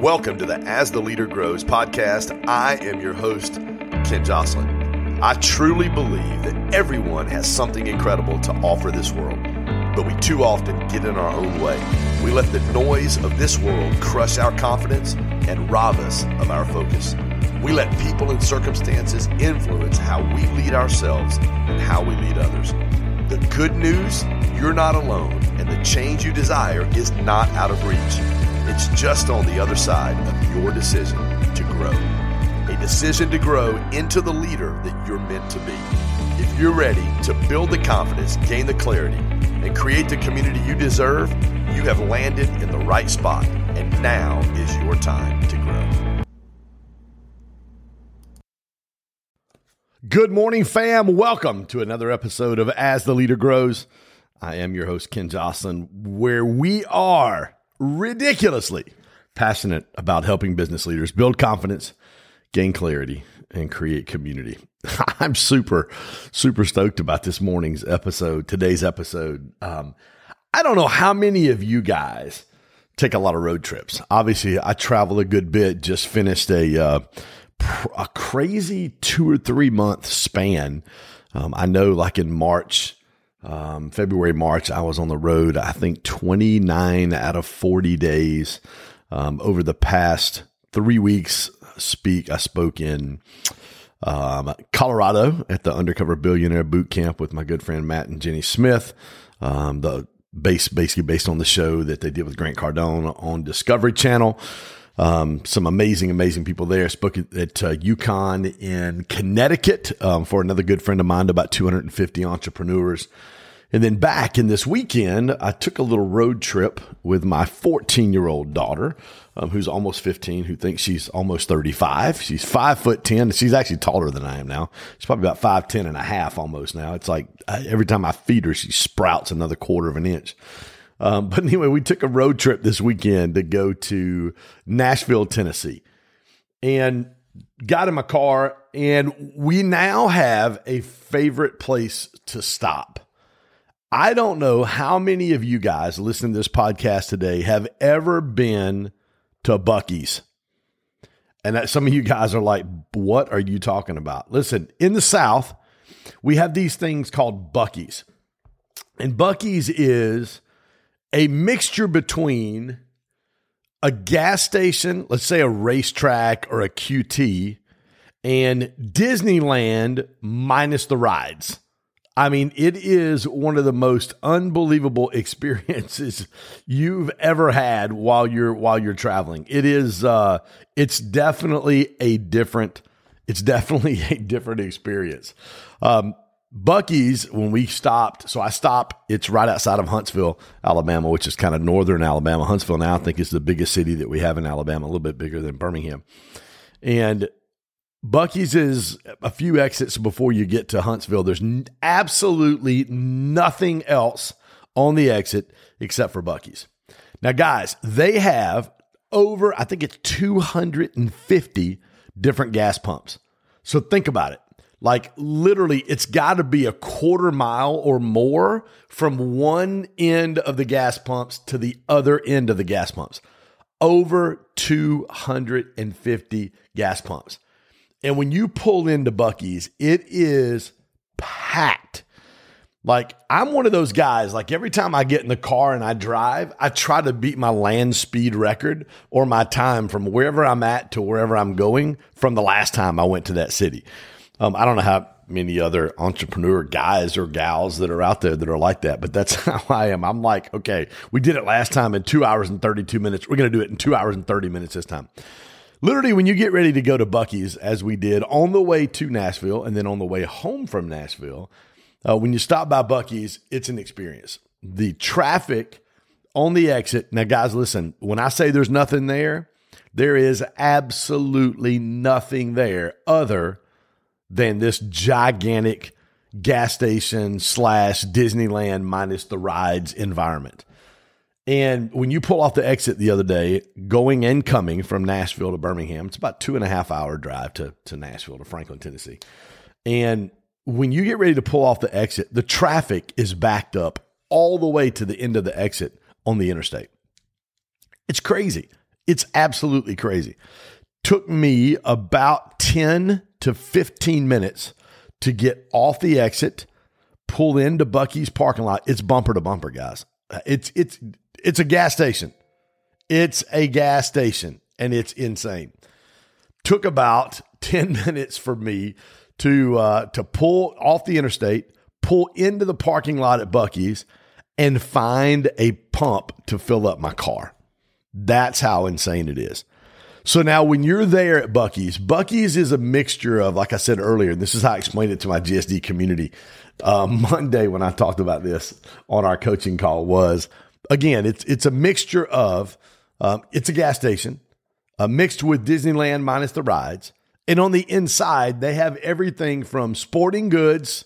Welcome to the As the Leader Grows podcast. I am your host, Ken Joslin. I truly believe that everyone has something incredible to offer this world, but we too often get in our own way. We let the noise of this world crush our confidence and rob us of our focus. We let people and circumstances influence how we lead ourselves and how we lead others. The good news, you're not alone, and the change you desire is not out of reach. It's just on the other side of your decision to grow. A decision to grow into the leader that you're meant to be. If you're ready to build the confidence, gain the clarity, and create the community you deserve, you have landed in the right spot, and now is your time to grow. Good morning, fam. Welcome to another episode of As the Leader Grows. I am your host, Ken Joslin, where we are ridiculously passionate about helping business leaders build confidence, gain clarity, and create community. I'm super, super stoked about this morning's episode, today's episode. Um, I don't know how many of you guys take a lot of road trips. Obviously, I travel a good bit, just finished a, uh, a crazy two or three month span. Um, I know, like in March, um, February, March, I was on the road, I think 29 out of 40 days. Um, over the past three weeks, speak, I spoke in um, Colorado at the Undercover Billionaire Boot Camp with my good friend Matt and Jenny Smith. Um, the base, basically based on the show that they did with Grant Cardone on Discovery Channel. Um, some amazing, amazing people there. Spoke at uh, UConn in Connecticut um, for another good friend of mine, about 250 entrepreneurs. And then back in this weekend, I took a little road trip with my 14 year old daughter, um, who's almost 15, who thinks she's almost 35. She's five foot 10. She's actually taller than I am now. She's probably about five, 10 and a half almost now. It's like I, every time I feed her, she sprouts another quarter of an inch. Um, but anyway, we took a road trip this weekend to go to Nashville, Tennessee, and got in my car. And we now have a favorite place to stop. I don't know how many of you guys listening to this podcast today have ever been to Buc-ee's. And that some of you guys are like, what are you talking about? Listen, in the South, we have these things called Buc-ee's. And Buc-ee's is a mixture between a gas station, let's say a RaceTrac or a QT, and Disneyland minus the rides. I mean, it is one of the most unbelievable experiences you've ever had while you're while you're traveling. It is uh it's definitely a different it's definitely a different experience. Um Buc-ee's, when we stopped, so I stopped, it's right outside of Huntsville, Alabama, which is kind of northern Alabama. Huntsville now, I think, is the biggest city that we have in Alabama, a little bit bigger than Birmingham. And Buc-ee's is a few exits before you get to Huntsville. There's n- absolutely nothing else on the exit except for Buc-ee's. Now, guys, they have over, I think it's 250 different gas pumps. So think about it. Like literally, it's got to be a quarter mile or more from one end of the gas pumps to the other end of the gas pumps. Over 250 gas pumps. And when you pull into Buc-ee's, it is packed. Like I'm one of those guys, like every time I get in the car and I drive, I try to beat my land speed record or my time from wherever I'm at to wherever I'm going from the last time I went to that city. Um, I don't know how many other entrepreneur guys or gals that are out there that are like that, but that's how I am. I'm like, okay, we did it last time in two hours and 32 minutes. We're going to do it in two hours and 30 minutes this time. Literally, when you get ready to go to Buc-ee's, as we did on the way to Nashville and then on the way home from Nashville, uh, when you stop by Buc-ee's, it's an experience. The traffic on the exit. Now, guys, listen, when I say there's nothing there, there is absolutely nothing there other than this gigantic gas station slash Disneyland minus the rides environment. And when you pull off the exit the other day, going and coming from Nashville to Birmingham, it's about two and a half hour drive to, to Nashville to Franklin, Tennessee. And when you get ready to pull off the exit, the traffic is backed up all the way to the end of the exit on the interstate. It's crazy. It's absolutely crazy. Took me about 10 to 15 minutes to get off the exit, pull into Buc-ee's parking lot. It's bumper to bumper, guys. It's it's it's a gas station. It's a gas station and it's insane. Took about 10 minutes for me to uh, to pull off the interstate, pull into the parking lot at Buc-ee's and find a pump to fill up my car. That's how insane it is. So now when you're there at Buc-ee's, Buc-ee's is a mixture of, like I said earlier, this is how I explained it to my GSD community. Uh, Monday when I talked about this on our coaching call was again, it's it's a mixture of um, it's a gas station uh, mixed with Disneyland minus the rides, and on the inside they have everything from sporting goods.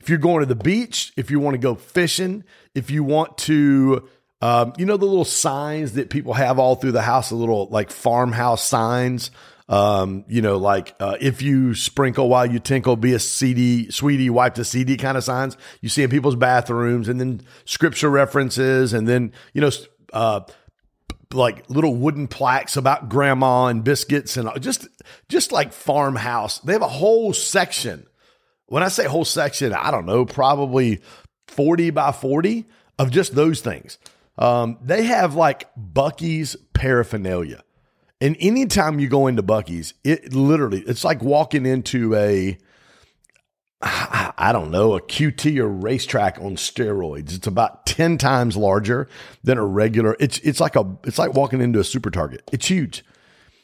If you're going to the beach, if you want to go fishing, if you want to um, you know the little signs that people have all through the house, the little like farmhouse signs. Um, you know, like uh, if you sprinkle while you tinkle, be a CD, sweetie, wipe the CD kind of signs you see in people's bathrooms, and then scripture references, and then you know, uh, like little wooden plaques about grandma and biscuits, and just just like farmhouse. They have a whole section. When I say whole section, I don't know, probably forty by forty of just those things. Um, they have like Buc-ee's paraphernalia. And anytime you go into Buc-ee's, it literally, it's like walking into a, I don't know, a QT or RaceTrac on steroids. It's about 10 times larger than a regular. It's, it's like a, it's like walking into a super target. It's huge.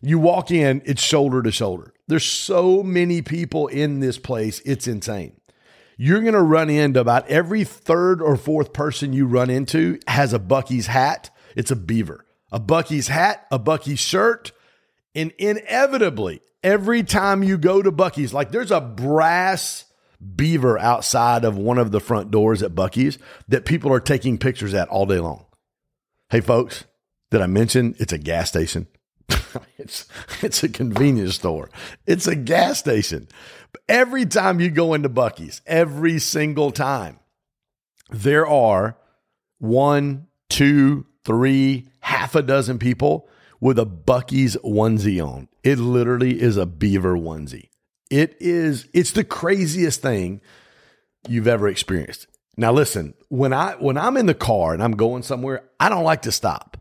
You walk in, it's shoulder to shoulder. There's so many people in this place. It's insane you're going to run into about every third or fourth person you run into has a Buc-ee's hat. It's a beaver, a Buc-ee's hat, a Buc-ee's shirt. And inevitably, every time you go to Buc-ee's, like there's a brass beaver outside of one of the front doors at Buc-ee's that people are taking pictures at all day long. Hey, folks, did I mention it's a gas station? it's it's a convenience store. It's a gas station. Every time you go into Buc-ee's, every single time, there are one, two, three, half a dozen people with a Buc-ee's onesie on. It literally is a beaver onesie. It is, it's the craziest thing you've ever experienced. Now listen, when I when I'm in the car and I'm going somewhere, I don't like to stop.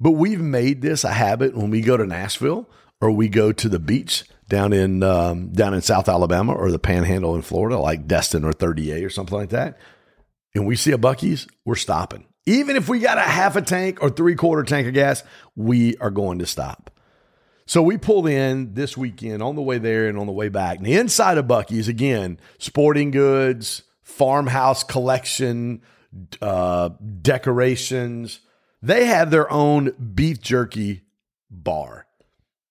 But we've made this a habit when we go to Nashville or we go to the beach down in um, down in South Alabama or the Panhandle in Florida, like Destin or 30A or something like that, and we see a Buc-ee's, we're stopping. Even if we got a half a tank or three quarter tank of gas, we are going to stop. So we pulled in this weekend on the way there and on the way back. And the inside of Buc-ee's, again, sporting goods, farmhouse collection, uh, decorations. They have their own beef jerky bar.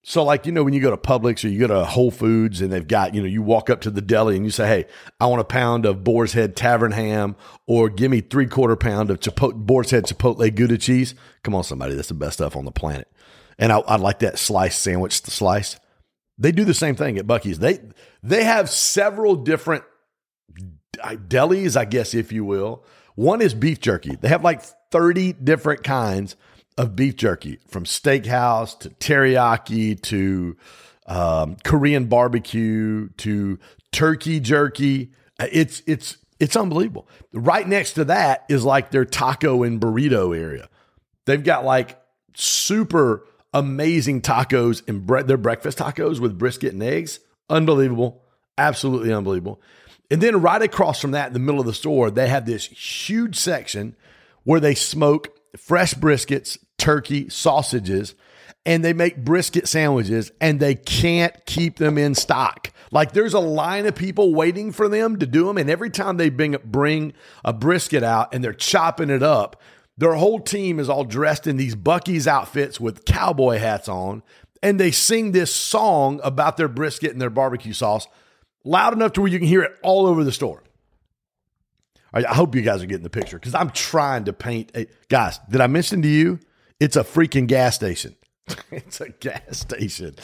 So, like, you know, when you go to Publix or you go to Whole Foods and they've got, you know, you walk up to the deli and you say, Hey, I want a pound of Boar's Head Tavern ham or give me three quarter pound of Chipotle, Boar's Head Chipotle Gouda cheese. Come on, somebody. That's the best stuff on the planet. And I, I like that slice sandwich the slice. They do the same thing at Buc-ee's. They, they have several different delis, I guess, if you will. One is beef jerky. They have like 30 different kinds of beef jerky from steakhouse to teriyaki to um, Korean barbecue to turkey jerky. It's it's it's unbelievable. Right next to that is like their taco and burrito area. They've got like super amazing tacos and bre- their breakfast tacos with brisket and eggs. Unbelievable. Absolutely unbelievable. And then right across from that in the middle of the store, they have this huge section where they smoke fresh briskets, turkey, sausages, and they make brisket sandwiches and they can't keep them in stock. Like there's a line of people waiting for them to do them. And every time they bring, bring a brisket out and they're chopping it up, their whole team is all dressed in these Buc-ee's outfits with cowboy hats on. And they sing this song about their brisket and their barbecue sauce loud enough to where you can hear it all over the store. I hope you guys are getting the picture because I'm trying to paint a guys. Did I mention to you? It's a freaking gas station. it's a gas station.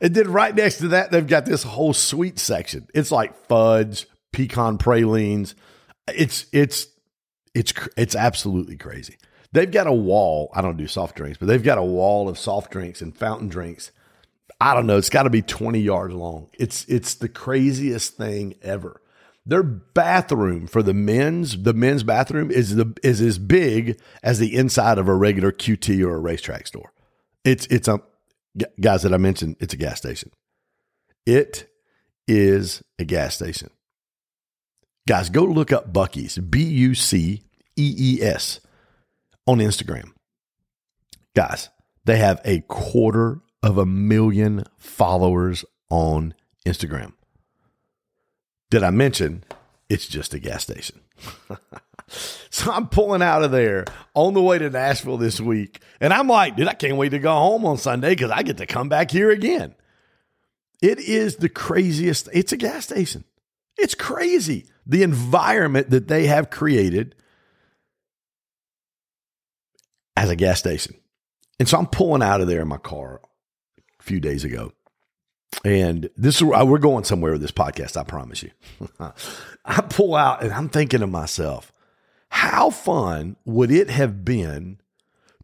And then right next to that, they've got this whole sweet section. It's like fudge, pecan pralines. It's it's it's it's absolutely crazy. They've got a wall. I don't do soft drinks, but they've got a wall of soft drinks and fountain drinks. I don't know. It's got to be 20 yards long. It's it's the craziest thing ever. Their bathroom for the men's, the men's bathroom is the is as big as the inside of a regular QT or a RaceTrac store. It's it's a guys that I mentioned. It's a gas station. It is a gas station. Guys, go look up Buc-ee's B U C E E S on Instagram. Guys, they have a quarter of a million followers on Instagram. Did I mention it's just a gas station? so I'm pulling out of there on the way to Nashville this week. And I'm like, dude, I can't wait to go home on Sunday because I get to come back here again. It is the craziest. It's a gas station. It's crazy. The environment that they have created as a gas station. And so I'm pulling out of there in my car a few days ago. And this is uh, we're going somewhere with this podcast, I promise you. I pull out and I'm thinking to myself, how fun would it have been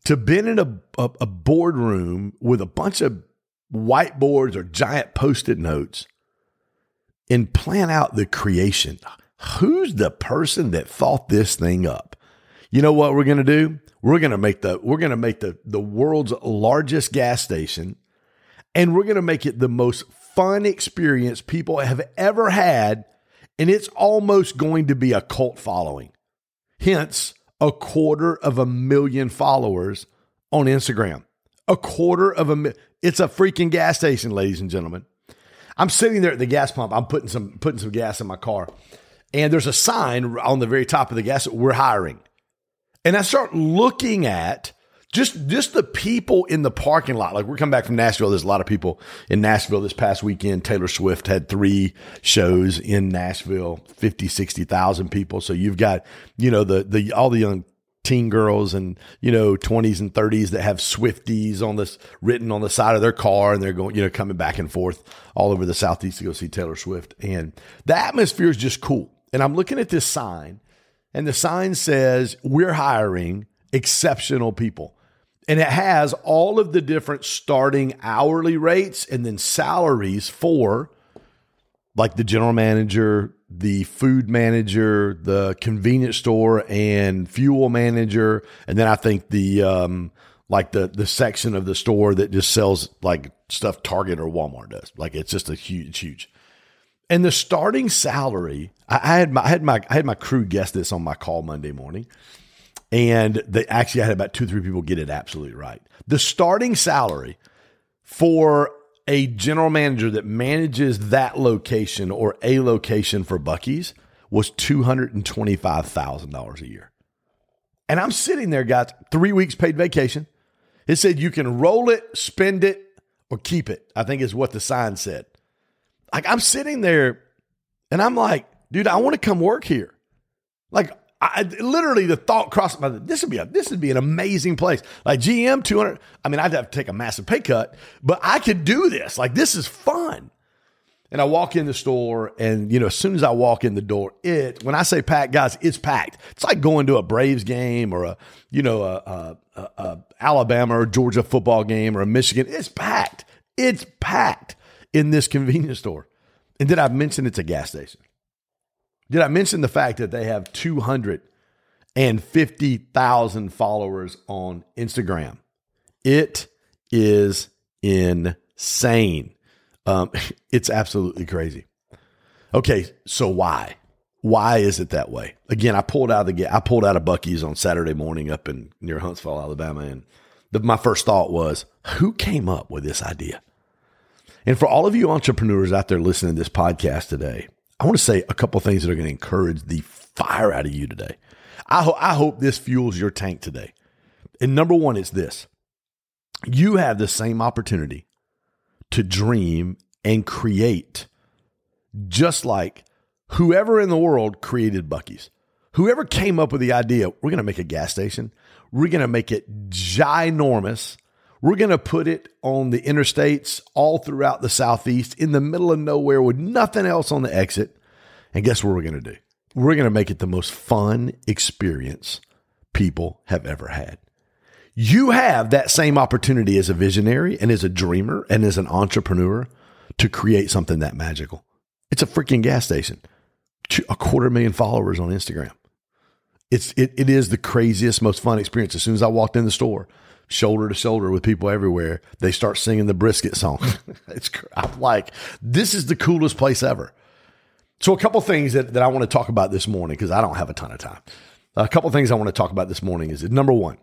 to been in a, a, a boardroom with a bunch of whiteboards or giant post-it notes and plan out the creation? Who's the person that thought this thing up? You know what we're going to do? We're going to make the we're going to make the the world's largest gas station and we're going to make it the most fun experience people have ever had. And it's almost going to be a cult following. Hence, a quarter of a million followers on Instagram. A quarter of a it's a freaking gas station, ladies and gentlemen. I'm sitting there at the gas pump. I'm putting some putting some gas in my car. And there's a sign on the very top of the gas, we're hiring. And I start looking at just just the people in the parking lot. Like we're coming back from Nashville. There's a lot of people in Nashville this past weekend. Taylor Swift had three shows in Nashville, 50, 60,000 people. So you've got, you know, the the all the young teen girls and you know 20s and 30s that have swifties on this written on the side of their car and they're going you know coming back and forth all over the southeast to go see taylor swift and the atmosphere is just cool and i'm looking at this sign and the sign says we're hiring exceptional people and it has all of the different starting hourly rates and then salaries for like the general manager, the food manager, the convenience store and fuel manager. And then I think the, um, like the, the section of the store that just sells like stuff Target or Walmart does. Like it's just a huge, huge. And the starting salary, I, I had my, I had my, I had my crew guess this on my call Monday morning and they actually had about two, three people get it absolutely right. The starting salary for a general manager that manages that location or a location for Buc-ee's was $225,000 a year. And I'm sitting there, guys, three weeks paid vacation. It said you can roll it, spend it, or keep it. I think is what the sign said. Like I'm sitting there and I'm like, dude, I want to come work here. Like I, literally the thought crossed my this would be a this would be an amazing place. Like GM 200 I mean I'd have to take a massive pay cut but I could do this. Like this is fun. And I walk in the store and you know as soon as I walk in the door it when I say packed guys it's packed. It's like going to a Braves game or a you know a, a, a, Alabama or Georgia football game or a Michigan. It's packed. It's packed in this convenience store. And did I mention it's a gas station did I mention the fact that they have 250,000 followers on Instagram? It is insane. Um, it's absolutely crazy. Okay, so why? Why is it that way? Again, I pulled out of the I pulled out of Buc-ee's on Saturday morning up in near Huntsville, Alabama, and the, my first thought was, who came up with this idea? And for all of you entrepreneurs out there listening to this podcast today, I want to say a couple things that are going to encourage the fire out of you today. I, ho- I hope this fuels your tank today. And number one is this you have the same opportunity to dream and create, just like whoever in the world created Buc-ee's. Whoever came up with the idea, we're going to make a gas station, we're going to make it ginormous we're going to put it on the interstates all throughout the Southeast in the middle of nowhere with nothing else on the exit. And guess what we're going to do? We're going to make it the most fun experience people have ever had. You have that same opportunity as a visionary and as a dreamer and as an entrepreneur to create something that magical. It's a freaking gas station. A quarter million followers on Instagram. It's it, it is the craziest, most fun experience. As soon as I walked in the store, shoulder to shoulder with people everywhere, they start singing the brisket song. it's I'm like, this is the coolest place ever. So a couple things that, that I want to talk about this morning because I don't have a ton of time. A couple things I want to talk about this morning is that number one,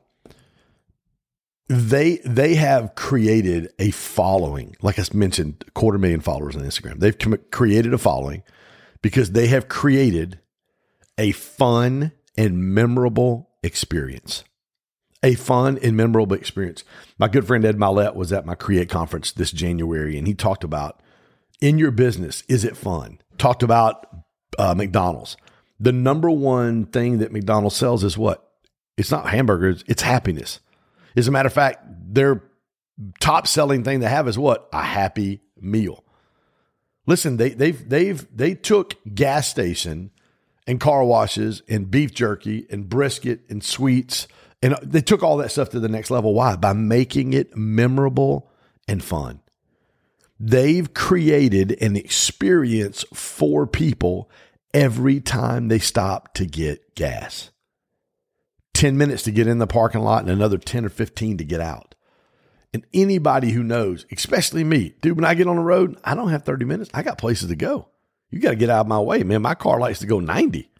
they they have created a following like i mentioned quarter million followers on instagram they've com- created a following because they have created a fun and memorable experience a fun and memorable experience. My good friend ed Mylett was at my create conference this january and he talked about in your business is it fun? Talked about uh, mcdonald's. The number one thing that mcdonald's sells is what? It's not hamburgers it's happiness. As a matter of fact, their top selling thing they have is what? A happy meal. Listen, they they've they've they took gas station and car washes and beef jerky and brisket and sweets and they took all that stuff to the next level. Why? By making it memorable and fun. They've created an experience for people every time they stop to get gas. 10 minutes to get in the parking lot and another 10 or 15 to get out. And anybody who knows, especially me, dude, when I get on the road, I don't have 30 minutes. I got places to go. You got to get out of my way, man. My car likes to go 90.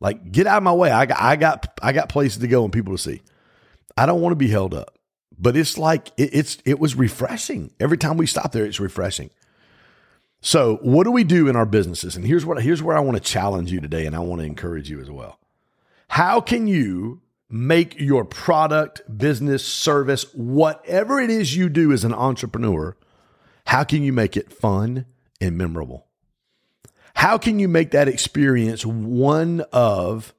Like, get out of my way. I got, I got, I got places to go and people to see. I don't want to be held up, but it's like, it, it's, it was refreshing. Every time we stop there, it's refreshing. So, what do we do in our businesses? And here's what, here's where I want to challenge you today, and I want to encourage you as well. How can you make your product, business, service, whatever it is you do as an entrepreneur, how can you make it fun and memorable? How can you make that experience one of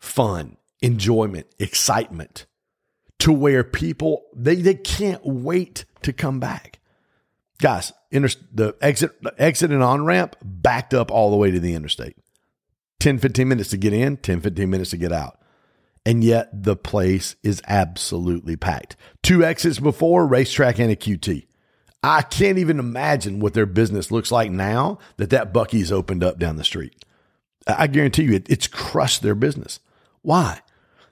fun, enjoyment, excitement to where people they, they can't wait to come back? Guys, inter- the exit the exit and on ramp backed up all the way to the interstate. 10 15 minutes to get in, 10 15 minutes to get out and yet the place is absolutely packed. Two exits before, RaceTrac and a QT. I can't even imagine what their business looks like now that that Buc-ee's opened up down the street. I guarantee you it, it's crushed their business. Why?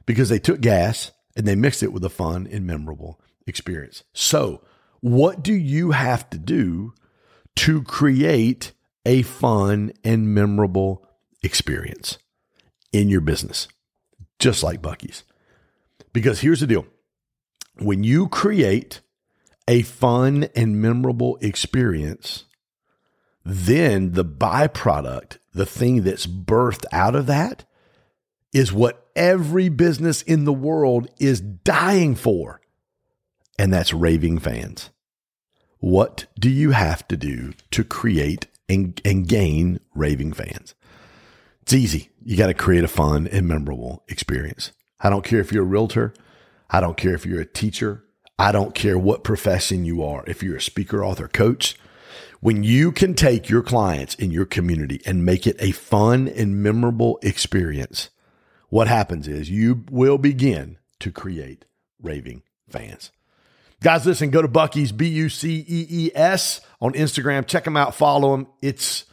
Because they took gas and they mixed it with a fun and memorable experience. So, what do you have to do to create a fun and memorable experience in your business? just like Buc-ee's. Because here's the deal when you create a fun and memorable experience, then the byproduct, the thing that's birthed out of that, is what every business in the world is dying for. And that's raving fans. What do you have to do to create and, and gain raving fans? It's easy. You got to create a fun and memorable experience. I don't care if you're a realtor. I don't care if you're a teacher. I don't care what profession you are. If you're a speaker, author, coach, when you can take your clients in your community and make it a fun and memorable experience, what happens is you will begin to create raving fans. Guys, listen, go to Buc-ee's, B U C E E S on Instagram. Check them out, follow them. It's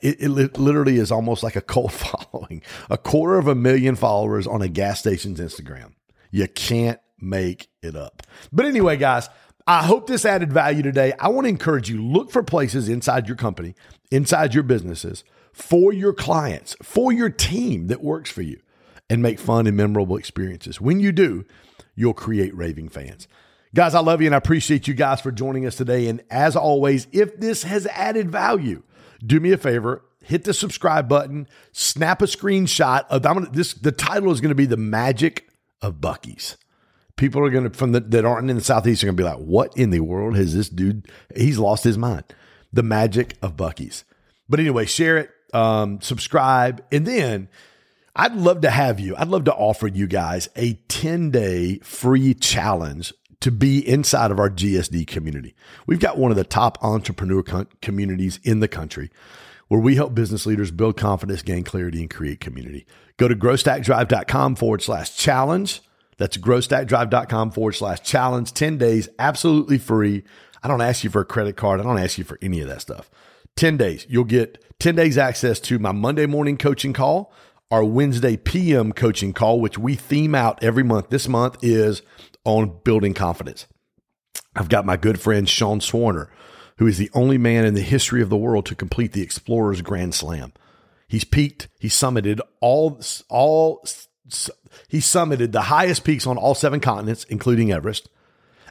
it, it, literally is almost like a cult following. A quarter of a million followers on a gas station's Instagram. You can't make it up. But anyway, guys, I hope this added value today. I want to encourage you look for places inside your company, inside your businesses, for your clients, for your team that works for you, and make fun and memorable experiences. When you do, you'll create raving fans. Guys, I love you and I appreciate you guys for joining us today. And as always, if this has added value, do me a favor, hit the subscribe button, snap a screenshot of I'm gonna, this. The title is going to be the magic of Buc-ee's. People are going to from the that aren't in the southeast are going to be like, "What in the world has this dude? He's lost his mind." The magic of Buc-ee's. But anyway, share it, um, subscribe, and then I'd love to have you. I'd love to offer you guys a 10 day free challenge to be inside of our GSD community. We've got one of the top entrepreneur communities in the country. where we help business leaders build confidence, gain clarity, and create community. Go to growstackdrive.com forward slash challenge. That's growstackdrive.com forward slash challenge. 10 days, absolutely free. I don't ask you for a credit card. I don't ask you for any of that stuff. 10 days. You'll get 10 days access to my Monday morning coaching call, our Wednesday PM coaching call, which we theme out every month. This month is on building confidence. I've got my good friend Sean Swarner, who is the only man in the history of the world to complete the Explorer's Grand Slam. He's peaked, he summited all all he summited the highest peaks on all seven continents, including Everest.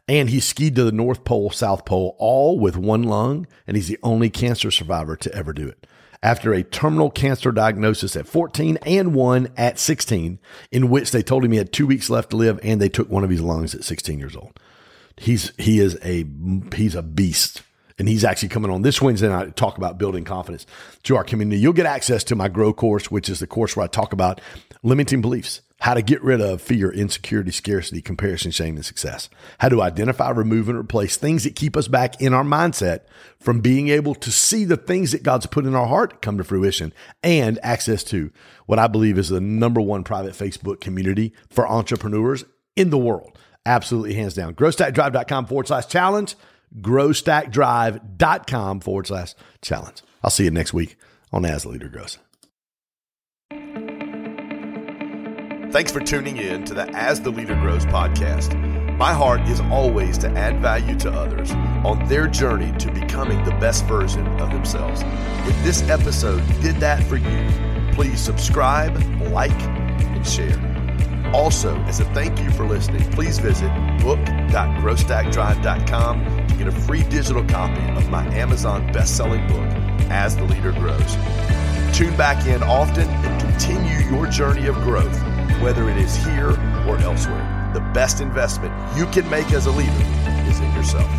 And he skied to the North Pole, South Pole, all with one lung, and he's the only cancer survivor to ever do it. After a terminal cancer diagnosis at 14 and one at 16, in which they told him he had two weeks left to live, and they took one of his lungs at 16 years old. He's he is a he's a beast. And he's actually coming on this Wednesday night to talk about building confidence to our community. You'll get access to my Grow course, which is the course where I talk about limiting beliefs how to get rid of fear, insecurity, scarcity, comparison, shame, and success. How to identify, remove, and replace things that keep us back in our mindset from being able to see the things that God's put in our heart come to fruition and access to what I believe is the number one private Facebook community for entrepreneurs in the world. Absolutely hands down. GrowStackDrive.com forward slash challenge. GrowStackDrive.com forward slash challenge. I'll see you next week on As the Leader Grows. Thanks for tuning in to the As the Leader Grows podcast. My heart is always to add value to others on their journey to becoming the best version of themselves. If this episode did that for you, please subscribe, like, and share. Also, as a thank you for listening, please visit book.growstackdrive.com get a free digital copy of my Amazon best-selling book, As the Leader Grows. Tune back in often and continue your journey of growth whether it is here or elsewhere. The best investment you can make as a leader is in yourself.